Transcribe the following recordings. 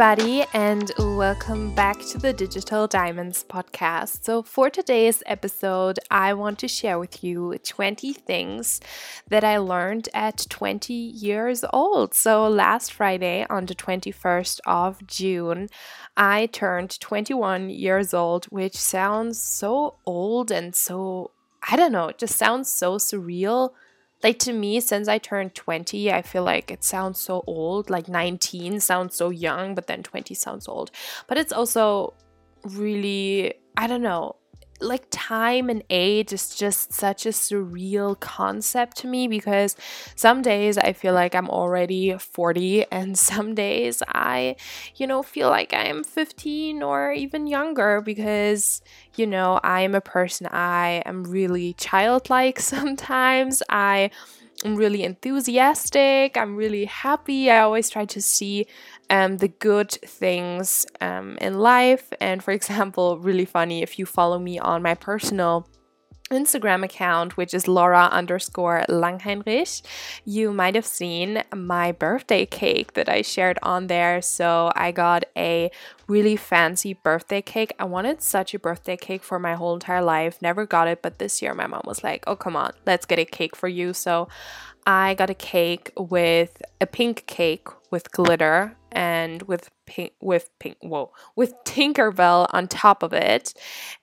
Everybody, and welcome back to the Digital Diamonds podcast. So, for today's episode, I want to share with you 20 things that I learned at 20 years old. So, last Friday, on the 21st of June, I turned 21 years old, which sounds so old and so, I don't know, it just sounds so surreal like to me since i turned 20 i feel like it sounds so old. Like 19 sounds so young but then 20 sounds old. But it's also really i don't know like time and age is just such a surreal concept to me because some days I feel like I'm already 40 and some days I you know feel like I'm 15 or even younger because you know I'm a person I am really childlike sometimes I I'm really enthusiastic. I'm really happy. I always try to see um, the good things um, in life. And for example, really funny if you follow me on my personal Instagram account, which is Laura underscore Langheinrich, you might have seen my birthday cake that I shared on there. So I got a really fancy birthday cake. I wanted such a birthday cake for my whole entire life, never got it, but this year my mom was like, oh, come on, let's get a cake for you. So I got a cake with a pink cake with glitter and with pink with pink whoa with Tinkerbell on top of it.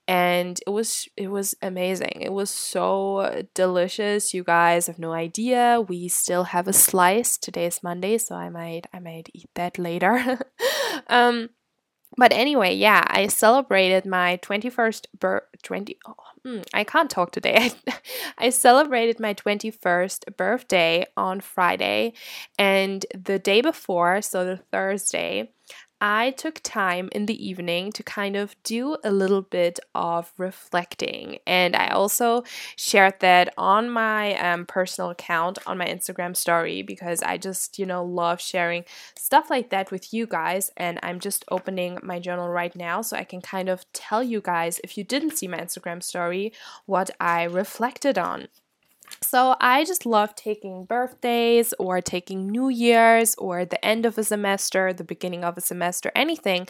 And it was it was amazing. It was so delicious you guys. Have no idea. We still have a slice. Today is Monday so I might I might eat that later. Um but anyway, yeah, I celebrated my 21st birth 20 oh, mm, I can't talk today. I celebrated my 21st birthday on Friday and the day before, so the Thursday, I took time in the evening to kind of do a little bit of reflecting. And I also shared that on my um, personal account on my Instagram story because I just, you know, love sharing stuff like that with you guys. And I'm just opening my journal right now so I can kind of tell you guys, if you didn't see my Instagram story, what I reflected on. So I just love taking birthdays or taking New Year's or the end of a semester, the beginning of a semester, anything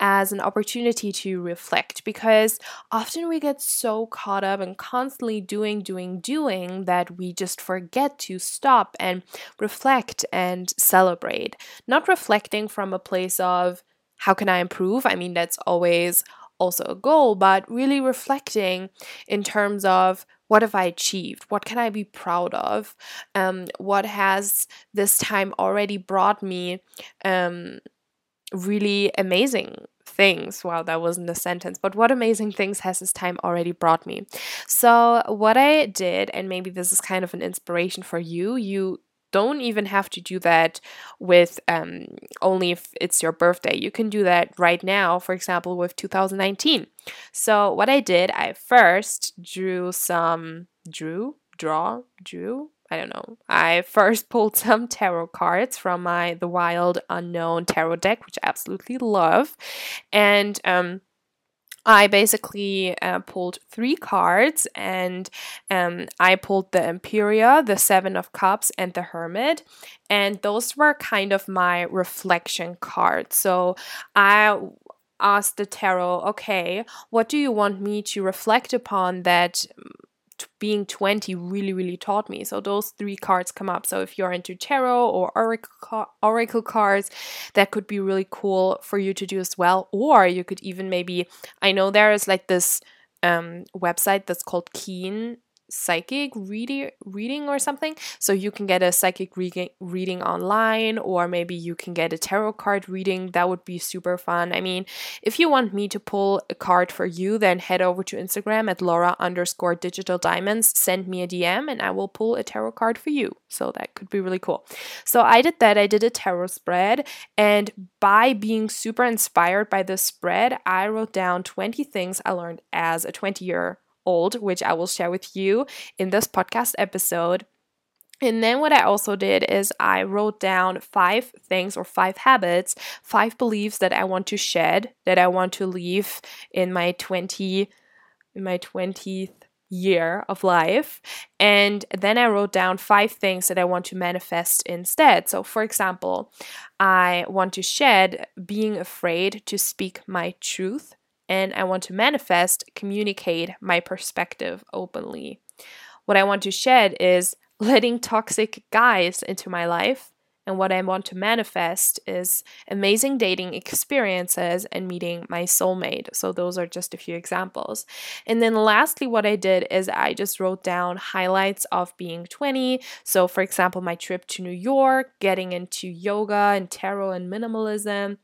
as an opportunity to reflect because often we get so caught up and constantly doing, doing, doing that we just forget to stop and reflect and celebrate. Not reflecting from a place of how can I improve? I mean, that's always also a goal, but really reflecting in terms of what have I achieved? What can I be proud of? Um, what has this time already brought me um, really amazing things. Wow, that wasn't a sentence, but what amazing things has this time already brought me? So, what I did, and maybe this is kind of an inspiration for you, you don't even have to do that with um, only if it's your birthday. You can do that right now, for example, with 2019. So, what I did, I first drew some, drew, draw, drew, I don't know. I first pulled some tarot cards from my The Wild Unknown tarot deck, which I absolutely love. And um, I basically uh, pulled three cards and um, I pulled the Emperor, the Seven of Cups, and the Hermit. And those were kind of my reflection cards. So I asked the tarot, okay, what do you want me to reflect upon that being 20 really really taught me. So those three cards come up. So if you're into tarot or oracle, oracle cards that could be really cool for you to do as well. Or you could even maybe i know there is like this um, website that's called keen psychic reading reading or something. So you can get a psychic reading reading online or maybe you can get a tarot card reading. That would be super fun. I mean if you want me to pull a card for you then head over to instagram at laura underscore digital diamonds. Send me a dm and i will pull a tarot card for you. So that could be really cool. So i did that. I did a tarot spread. And by being super inspired by this spread i wrote down 20 things i learned as a 20 year old, which I will share with you in this podcast episode. And then what I also did is I wrote down five things or five habits, five beliefs that I want to shed, that I want to leave in my 20 in my 20th year of life. And then I wrote down five things that I want to manifest instead. So, for example, I want to shed being afraid to speak my truth, and I want to manifest communicate my perspective openly. What I want to shed is letting toxic guys into my life and what I want to manifest is amazing dating experiences and meeting my soulmate. So, those are just a few examples. And then, lastly, what I did is I just wrote down highlights of being 20. So, for example, my trip to New York, getting into yoga and tarot and minimalism,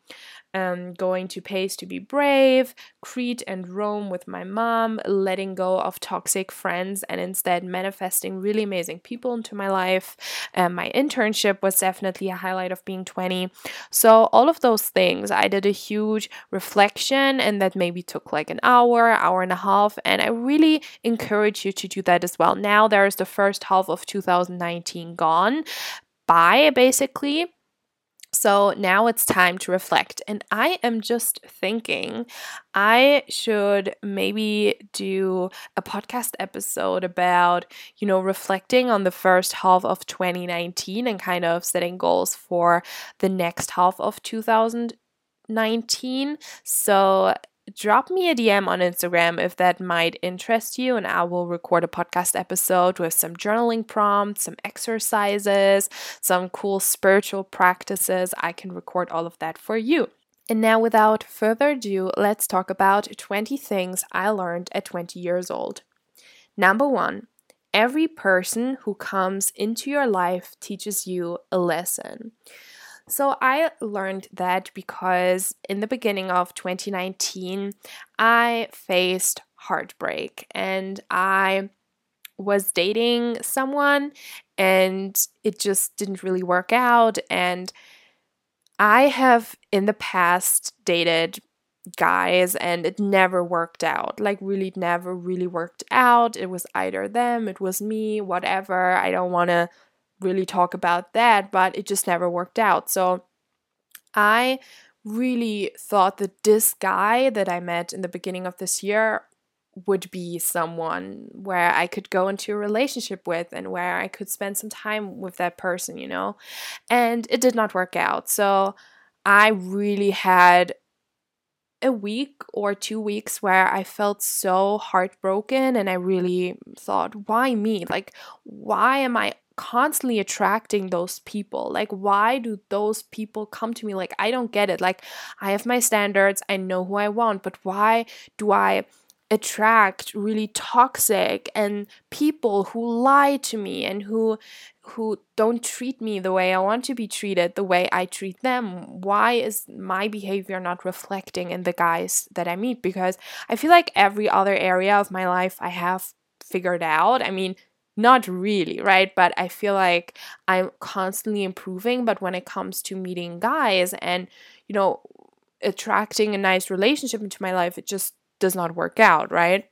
um, going to Pace to be brave, Crete and Rome with my mom, letting go of toxic friends and instead manifesting really amazing people into my life. Um, my internship was definitely a highlight of being 20. So, all of those things, I did a huge reflection and that maybe took like an hour, hour and a half. And I really encourage you to do that as well. Now, there is the first half of 2019 gone by basically so now it's time to reflect. And I am just thinking I should maybe do a podcast episode about, you know, reflecting on the first half of 2019 and kind of setting goals for the next half of 2019. So drop me a DM on Instagram if that might interest you, and I will record a podcast episode with some journaling prompts, some exercises, some cool spiritual practices. I can record all of that for you. And now, without further ado, let's talk about 20 things I learned at 20 years old. Number one, every person who comes into your life teaches you a lesson. So I learned that because in the beginning of 2019, I faced heartbreak and I was dating someone and it just didn't really work out. And I have in the past dated guys and it never worked out like really never really worked out it was either them it was me whatever i don't want to really talk about that, but it just never worked out. So I really thought that this guy that I met in the beginning of this year would be someone where I could go into a relationship with and where I could spend some time with that person, you know? And it did not work out. So I really had a week or two weeks where I felt so heartbroken and I really thought, why me? Like, why am I constantly attracting those people. Like why do those people come to me? Like i don't get it. Like i have my standards. I know who i want. But why do i attract really toxic and people who lie to me and who who don't treat me the way I want to be treated the way I treat them? Why is my behavior not reflecting in the guys that I meet? Because I feel like every other area of my life I have figured out. I mean not really, right? But I feel like I'm constantly improving. But when it comes to meeting guys and, you know, attracting a nice relationship into my life, it just does not work out, right?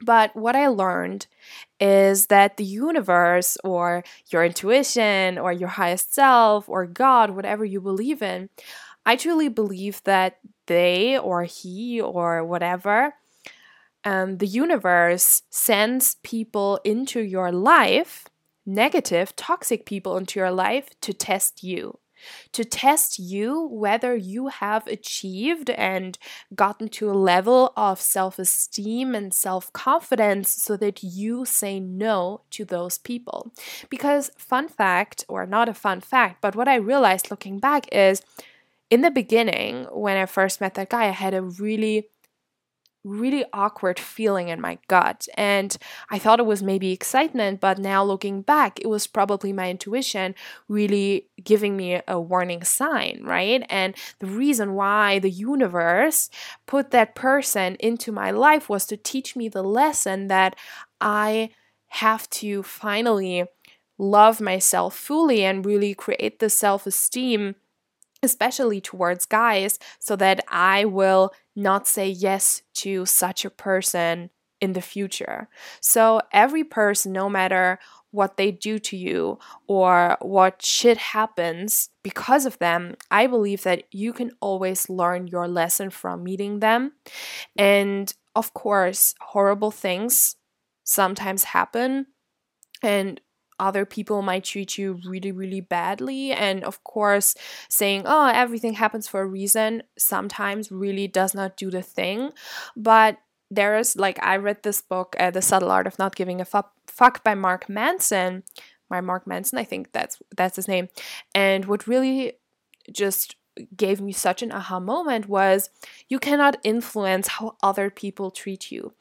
But what I learned is that the universe or your intuition or your highest self or God, whatever you believe in, I truly believe that they or he or whatever um, the universe sends people into your life, negative, toxic people into your life, to test you. To test you whether you have achieved and gotten to a level of self esteem and self confidence so that you say no to those people. Because, fun fact, or not a fun fact, but what I realized looking back is in the beginning, when I first met that guy, I had a really really awkward feeling in my gut. And I thought it was maybe excitement, but now looking back, it was probably my intuition really giving me a warning sign, right? And the reason why the universe put that person into my life was to teach me the lesson that I have to finally love myself fully and really create the self esteem especially towards guys, so that I will not say yes to such a person in the future. So, every person, no matter what they do to you or what shit happens because of them, I believe that you can always learn your lesson from meeting them. And of course, horrible things sometimes happen and other people might treat you really, really badly. And of course, saying, oh, everything happens for a reason sometimes really does not do the thing. But there is, like, I read this book, uh, The Subtle Art of Not Giving a Fuck, by Mark Manson. By Mark Manson, I think that's that's his name. And what really just gave me such an aha moment was you cannot influence how other people treat you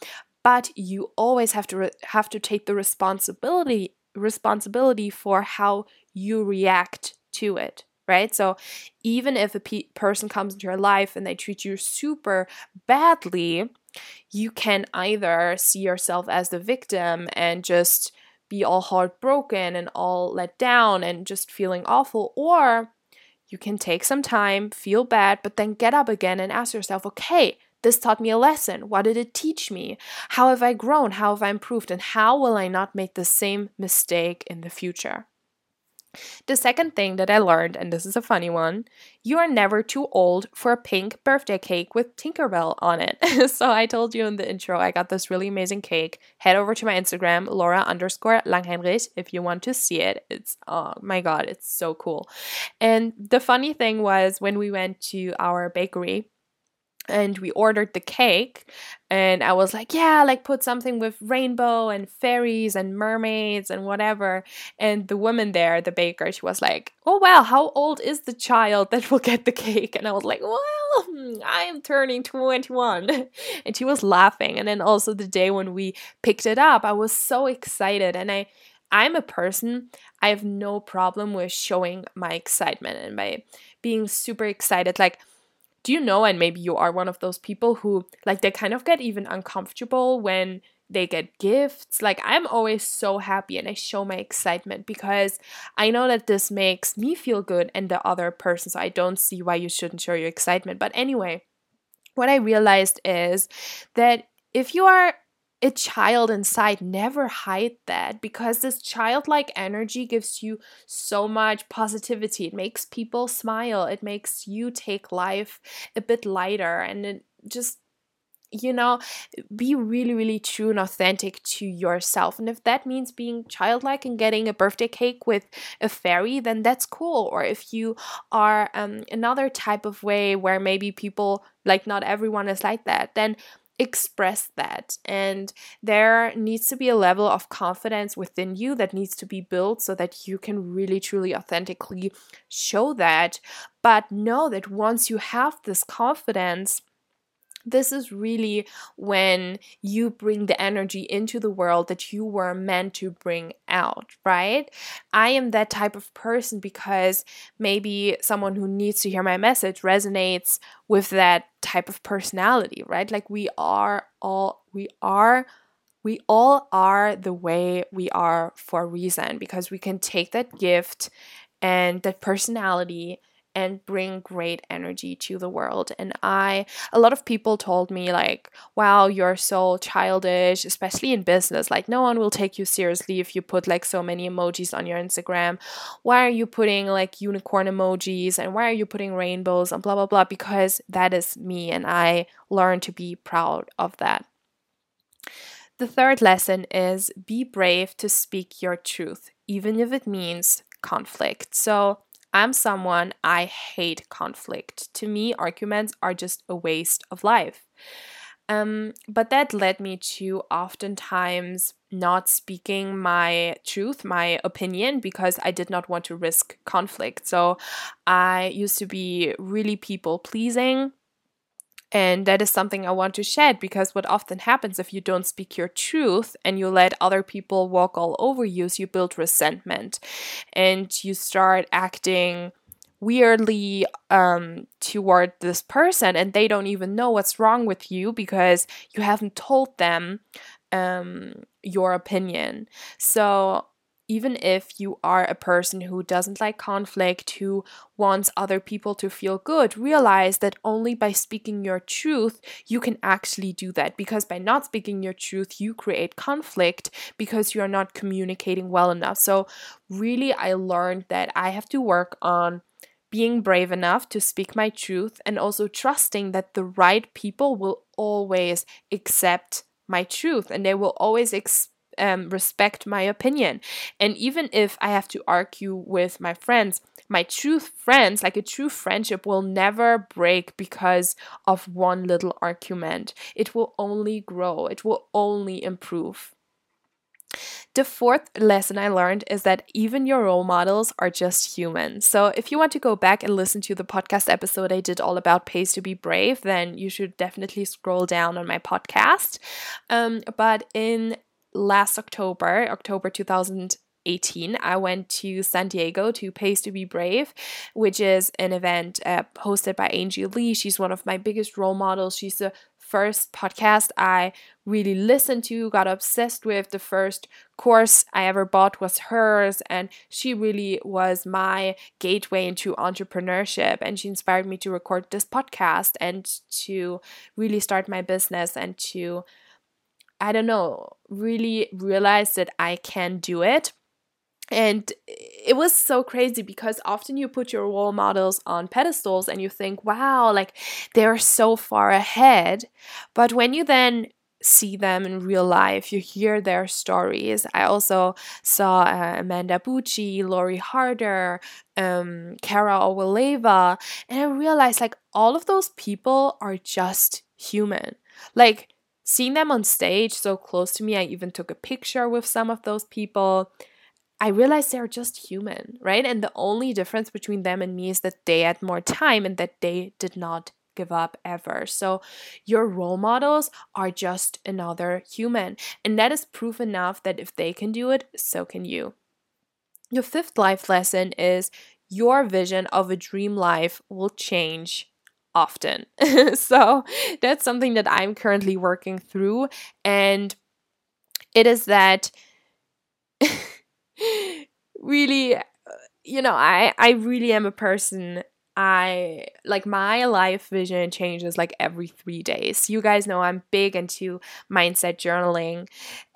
but you always have to re- have to take the responsibility responsibility for how you react to it right? So even if a pe- person comes into your life and they treat you super badly you can either see yourself as the victim and just be all heartbroken and all let down and just feeling awful or you can take some time feel bad but then get up again and ask yourself okay this taught me a lesson. What did it teach me? How have I grown? How have I improved? And how will I not make the same mistake in the future? The second thing that I learned, and this is a funny one, you are never too old for a pink birthday cake with Tinkerbell on it. so I told you in the intro, I got this really amazing cake. Head over to my Instagram, Laura underscore Langheinrich, if you want to see it. It's, oh my God, it's so cool. And the funny thing was when we went to our bakery, and we ordered the cake and i was like yeah like put something with rainbow and fairies and mermaids and whatever. And the woman there the baker she was like oh well how old is the child that will get the cake? And i was like well hmm, i am turning 21 and she was laughing. And then also the day when we picked it up i was so excited. And i i'm a person i have no problem with showing my excitement and by being super excited. Like do you know and maybe you are one of those people who like they kind of get even uncomfortable when they get gifts? Like i'm always so happy and i show my excitement because i know that this makes me feel good and the other person so i don't see why you shouldn't show your excitement. But anyway what i realized is that if you are a child inside never hide that because this childlike energy gives you so much positivity it makes people smile it makes you take life a bit lighter and it just you know, be really, really true and authentic to yourself. And if that means being childlike and getting a birthday cake with a fairy, then that's cool. Or if you are um, another type of way where maybe people, like not everyone is like that, then express that. And there needs to be a level of confidence within you that needs to be built so that you can really, truly, authentically show that. But know that once you have this confidence, this is really when you bring the energy into the world that you were meant to bring out, right? I am that type of person because maybe someone who needs to hear my message resonates with that type of personality, right? Like we are all, we are we all are the way we are for a reason because we can take that gift and that personality and bring great energy to the world. And I, a lot of people told me, like, wow, you're so childish, especially in business. Like, no one will take you seriously if you put like so many emojis on your Instagram. Why are you putting like unicorn emojis and why are you putting rainbows and blah, blah, blah? Because that is me and I learned to be proud of that. The third lesson is be brave to speak your truth, even if it means conflict. So, I'm someone I hate conflict. To me, arguments are just a waste of life. Um, but that led me to oftentimes not speaking my truth, my opinion, because I did not want to risk conflict. So I used to be really people pleasing. And that is something I want to shed because what often happens if you don't speak your truth and you let other people walk all over you, is you build resentment and you start acting weirdly um, toward this person and they don't even know what's wrong with you because you haven't told them um, your opinion. So even if you are a person who doesn't like conflict, who wants other people to feel good, realize that only by speaking your truth, you can actually do that. Because by not speaking your truth, you create conflict because you're not communicating well enough. So, really, I learned that I have to work on being brave enough to speak my truth and also trusting that the right people will always accept my truth and they will always ex- um, respect my opinion. And even if I have to argue with my friends, my true friends, like a true friendship, will never break because of one little argument. It will only grow, it will only improve. The fourth lesson I learned is that even your role models are just human. So, if you want to go back and listen to the podcast episode I did all about Pays to Be Brave, then you should definitely scroll down on my podcast. Um, but in last October, October 2018, I went to San Diego to Pays to Be Brave, which is an event uh, hosted by Angie Lee. She's one of my biggest role models. She's the first podcast I really listened to, got obsessed with. The first course I ever bought was hers, and she really was my gateway into entrepreneurship. And she inspired me to record this podcast and to really start my business and to, I don't know, really realize that I can do it and it was so crazy because often you put your role models on pedestals and you think, wow, like they're so far ahead. But when you then see them in real life, you hear their stories. I also saw uh, Amanda Bucci, Lori Harder, um, Cara Alwill Leyba, and I realized like all of those people are just human. Like seeing them on stage so close to me, I even took a picture with some of those people. I realized they're just human, right? And the only difference between them and me is that they had more time and that they did not give up ever. So your role models are just another human. And that is proof enough that if they can do it, so can you. Your fifth life lesson is your vision of a dream life will change often. so that's something that I'm currently working through. And it is that really you know i i really am a person i like my life vision changes like every 3 days you guys know i'm big into mindset journaling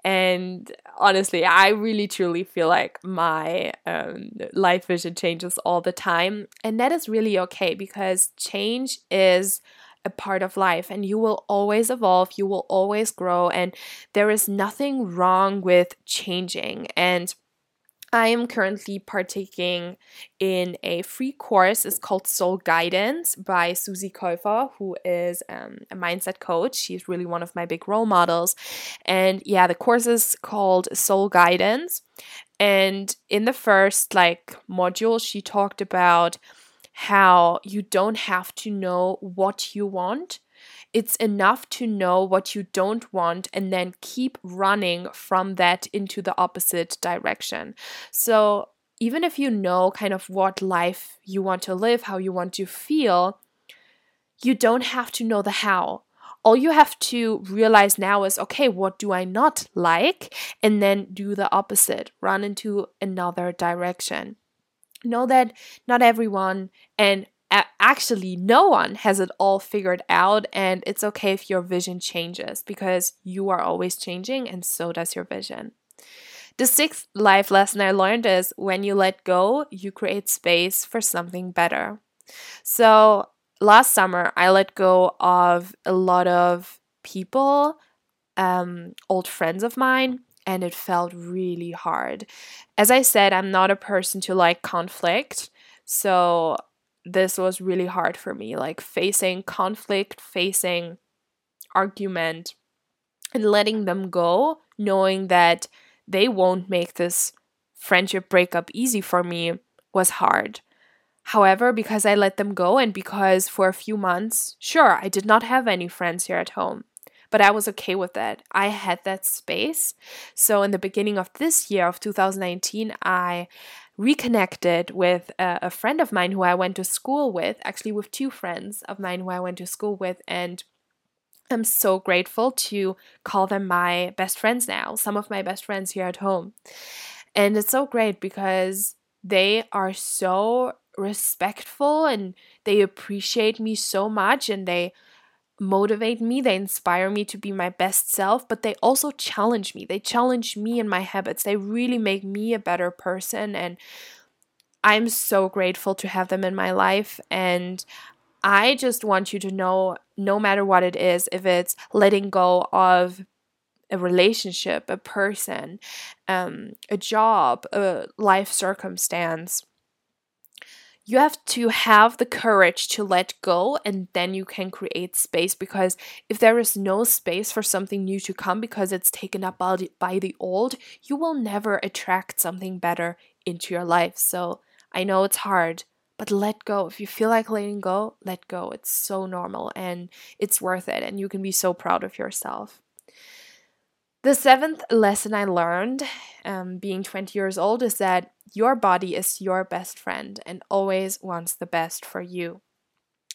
and honestly i really truly feel like my um, life vision changes all the time and that is really okay because change is a part of life and you will always evolve, you will always grow, and there is nothing wrong with changing. And I am currently partaking in a free course. It's called Soul Guidance by Susie Käufer, who is um, a mindset coach. She's really one of my big role models. And yeah, the course is called Soul Guidance. And in the first like module, she talked about how you don't have to know what you want it's enough to know what you don't want and then keep running from that into the opposite direction. So, even if you know kind of what life you want to live, how you want to feel, you don't have to know the how. All you have to realize now is okay, what do I not like? And then do the opposite, run into another direction. Know that not everyone and actually no one has it all figured out and it's okay if your vision changes because you are always changing and so does your vision. The sixth life lesson i learned is when you let go you create space for something better. So last summer i let go of a lot of people um, old friends of mine and it felt really hard. As i said i'm not a person to like conflict so this was really hard for me like facing conflict facing argument and letting them go knowing that they won't make this friendship breakup easy for me was hard however because i let them go and because for a few months sure i did not have any friends here at home but I was okay with that. I had that space. So, in the beginning of this year of 2019, I reconnected with a, a, friend of mine who I went to school with, actually, with two friends of mine who I went to school with. And I'm so grateful to call them my best friends now, some of my best friends here at home. And it's so great because they are so respectful and they appreciate me so much and they motivate me, they inspire me to be my best self, but they also challenge me. They challenge me and my habits. They really make me a better person. And I'm so grateful to have them in my life. And I just want you to know no matter what it is, if it's letting go of a relationship, a person, um, a job, a life circumstance. You have to have the courage to let go, and then you can create space. Because if there is no space for something new to come because it's taken up by the, old, you will never attract something better into your life. So I know it's hard, but let go. If you feel like letting go, let go. It's so normal and it's worth it, and you can be so proud of yourself. The seventh lesson I learned, um, being 20 years old, is that your body is your best friend and always wants the best for you.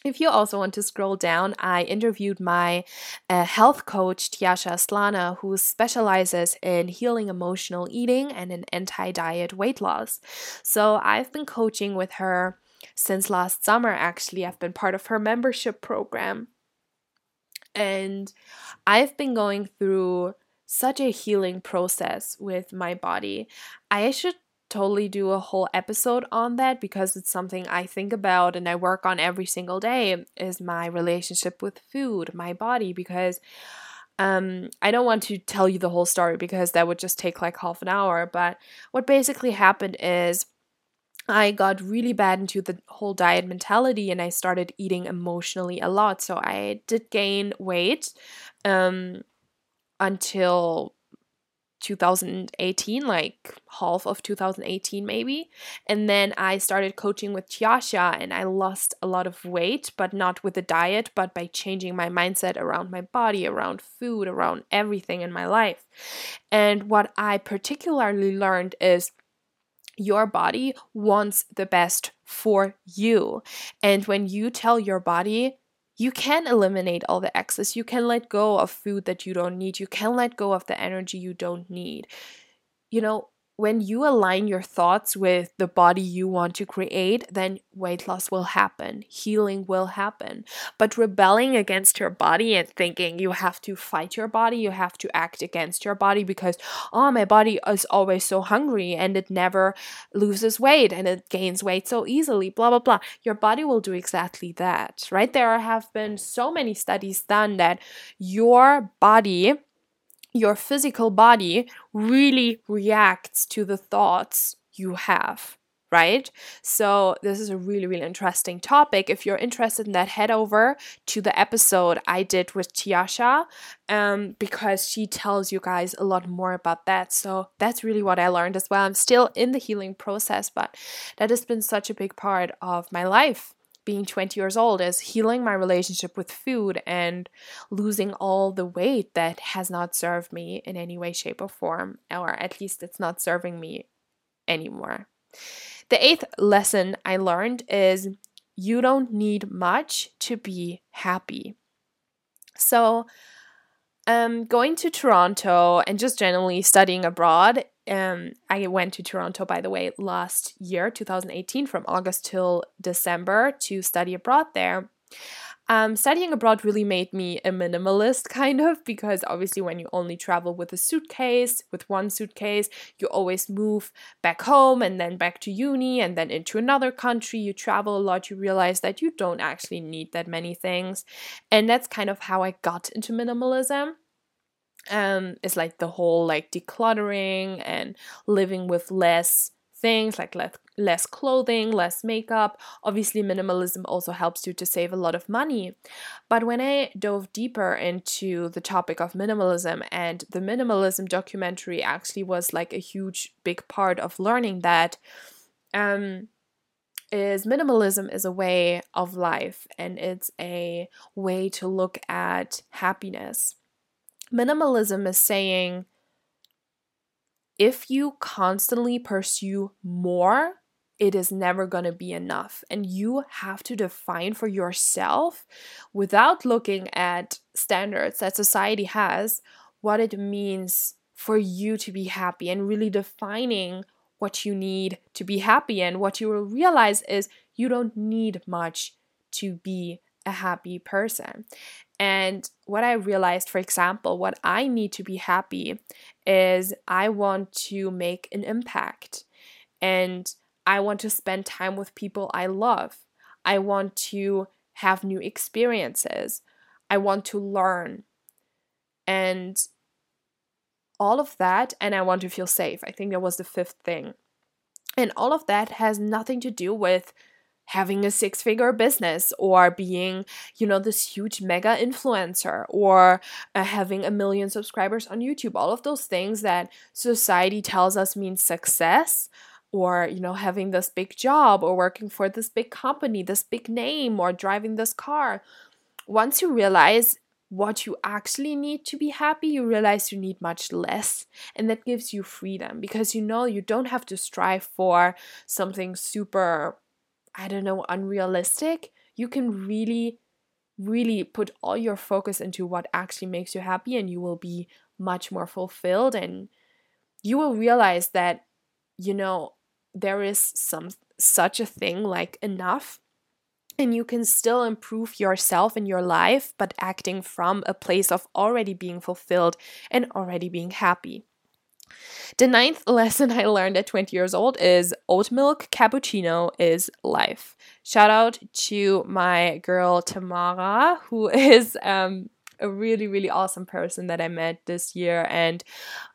If you also want to scroll down, I interviewed my uh, health coach, Tiasha Slana, who specializes in healing emotional eating and in anti diet weight loss. So I've been coaching with her since last summer, actually. I've been part of her membership program. And I've been going through such a healing process with my body. I should totally do a whole episode on that because it's something I think about and I work on every single day is my relationship with food, my body because um I don't want to tell you the whole story because that would just take like half an hour, but what basically happened is I got really bad into the whole diet mentality and I started eating emotionally a lot. So I did gain weight um until 2018, like half of 2018 maybe. And then I started coaching with Tiasha and I lost a lot of weight, but not with the diet, but by changing my mindset around my body, around food, around everything in my life. And what I particularly learned is your body wants the best for you. And when you tell your body, you can eliminate all the excess. You can let go of food that you don't need. You can let go of the energy you don't need. You know, when you align your thoughts with the body you want to create, then weight loss will happen, healing will happen. But rebelling against your body and thinking you have to fight your body, you have to act against your body because, oh, my body is always so hungry and it never loses weight and it gains weight so easily, blah, blah, blah. Your body will do exactly that, right? There have been so many studies done that your body your physical body really reacts to the thoughts you have right? So, this is a really, really interesting topic. If you're interested in that, head over to the episode I did with Tiasha um, because she tells you guys a lot more about that. So, that's really what I learned as well. I'm still in the healing process, but that has been such a big part of my life being 20 years old is healing my relationship with food and losing all the weight that has not served me in any way, shape, or form, or at least it's not serving me anymore. The eighth lesson I learned is you don't need much to be happy. So, um, going to Toronto and just generally studying abroad um, I went to Toronto, by the way, last year, 2018, from August till December to study abroad there. Um, studying abroad really made me a minimalist, kind of, because obviously, when you only travel with a suitcase, with one suitcase, you always move back home and then back to uni and then into another country. You travel a lot, you realize that you don't actually need that many things. And that's kind of how I got into minimalism um it's like the whole like decluttering and living with less things like less less clothing, less makeup. Obviously minimalism also helps you to save a lot of money. But when I dove deeper into the topic of minimalism and the minimalism documentary actually was like a huge big part of learning that um is minimalism is a way of life and it's a way to look at happiness Minimalism is saying if you constantly pursue more, it is never going to be enough. And you have to define for yourself, without looking at standards that society has, what it means for you to be happy and really defining what you need to be happy. And what you will realize is you don't need much to be a happy person. And what I realized, for example, what I need to be happy is I want to make an impact and I want to spend time with people I love. I want to have new experiences. I want to learn. And all of that, and I want to feel safe. I think that was the fifth thing. And all of that has nothing to do with having a six figure business or being, you know, this huge mega influencer or uh, having a million subscribers on YouTube. All of those things that society tells us means success or, you know, having this big job or working for this big company, this big name or driving this car. Once you realize what you actually need to be happy, you realize you need much less. And that gives you freedom because you know you don't have to strive for something super, I don't know, unrealistic. You can really, really put all your focus into what actually makes you happy and you will be much more fulfilled. And you will realize that, you know, there is some such a thing like enough and you can still improve yourself in your life, but acting from a place of already being fulfilled and already being happy. The ninth lesson I learned at 20 years old is oat milk cappuccino is life. Shout out to my girl Tamara, who is um, a really really awesome person that I met this year. And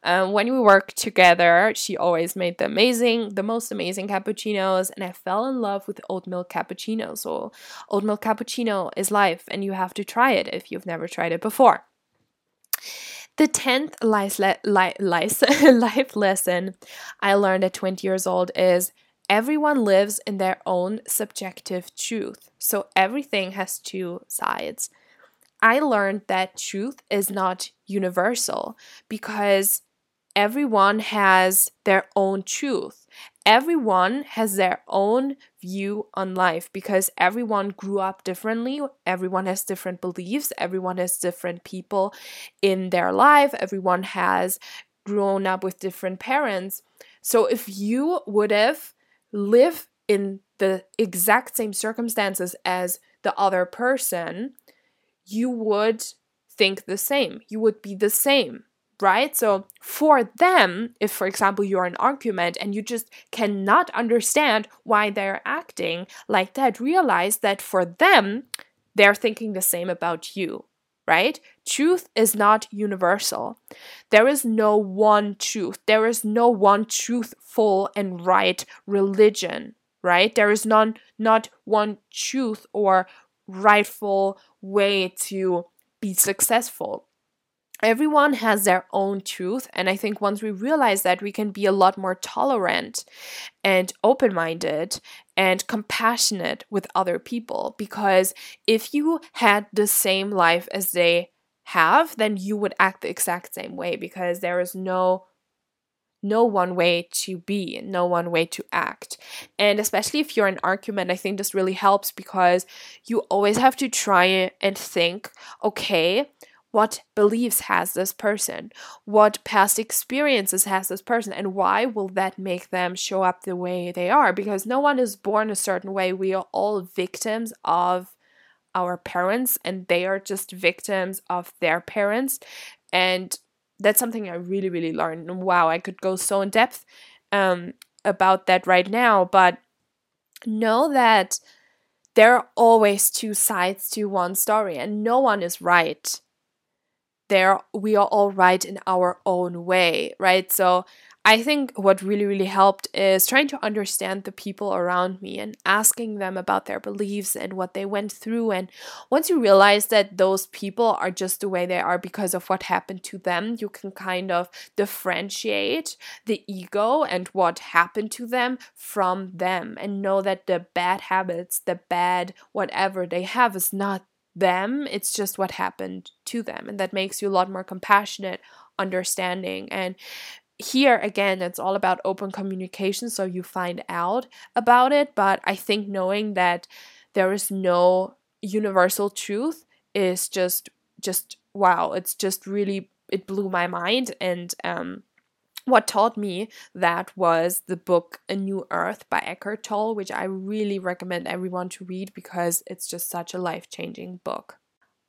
um, when we worked together she always made the amazing the most amazing cappuccinos and I fell in love with oat milk cappuccino. So oat milk cappuccino is life and you have to try it if you've never tried it before the 10th life, life lesson I learned at 20 years old is everyone lives in their own subjective truth. So everything has two sides. I learned that truth is not universal because everyone has their own truth. Everyone has their own view on life because everyone grew up differently. Everyone has different beliefs. Everyone has different people in their life. Everyone has grown up with different parents. So if you would have lived in the exact same circumstances as the other person, you would think the same. You would be the same, right? So for them, if for example you're an argument and you just cannot understand why they're acting like that, realize that for them, they're thinking the same about you, right? Truth is not universal. There is no one truth. There is no one truthful and right religion, right? There is none not one truth or rightful way to be successful. Everyone has their own truth, and I think once we realize that, we can be a lot more tolerant and open minded and compassionate with other people. Because if you had the same life as they have, then you would act the exact same way because there is no no one way to be, no one way to act. And especially if you're in argument, I think this really helps because you always have to try and think, okay, what beliefs has this person? What past experiences has this person? And why will that make them show up the way they are? Because no one is born a certain way. We are all victims of our parents, and they are just victims of their parents. And that's something I really, really learned. And wow, I could go so in depth um, about that right now, but know that there are always two sides to one story, and no one is right. There, we are all right in our own way, right? So I think what really, really helped is trying to understand the people around me and asking them about their beliefs and what they went through. And once you realize that those people are just the way they are because of what happened to them, you can kind of differentiate the ego and what happened to them from them and know that the bad habits, the bad whatever they have is not them, it's just what happened to them. And that makes you a lot more compassionate understanding and here again it's all about open communication so you find out about it but i think knowing that there is no universal truth is just just wow it's just really it blew my mind and um what taught me that was the book A New Earth by Eckhart Tolle, which I really recommend everyone to read because it's just such a life changing book.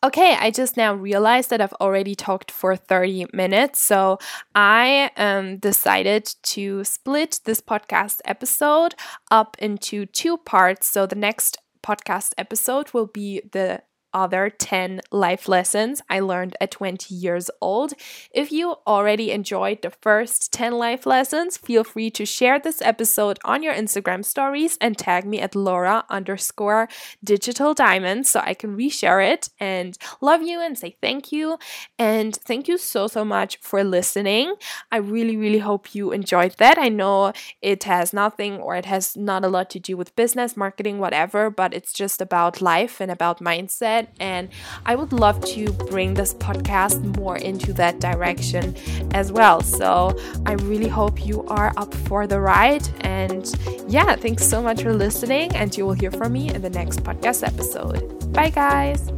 Okay, I just now realized that I've already talked for 30 minutes. So I um, decided to split this podcast episode up into two parts. So the next podcast episode will be the other 10 life lessons I learned at 20 years old. If you already enjoyed the first 10 life lessons, feel free to share this episode on your Instagram stories and tag me at Laura underscore digital diamond so I can reshare it and love you and say thank you. And thank you so, so much for listening. I really, really hope you enjoyed that. I know it has nothing or it has not a lot to do with business, marketing, whatever, but it's just about life and about mindset. And I would love to bring this podcast more into that direction as well. So I really hope you are up for the ride. And yeah, thanks so much for listening. And you will hear from me in the next podcast episode. Bye, guys.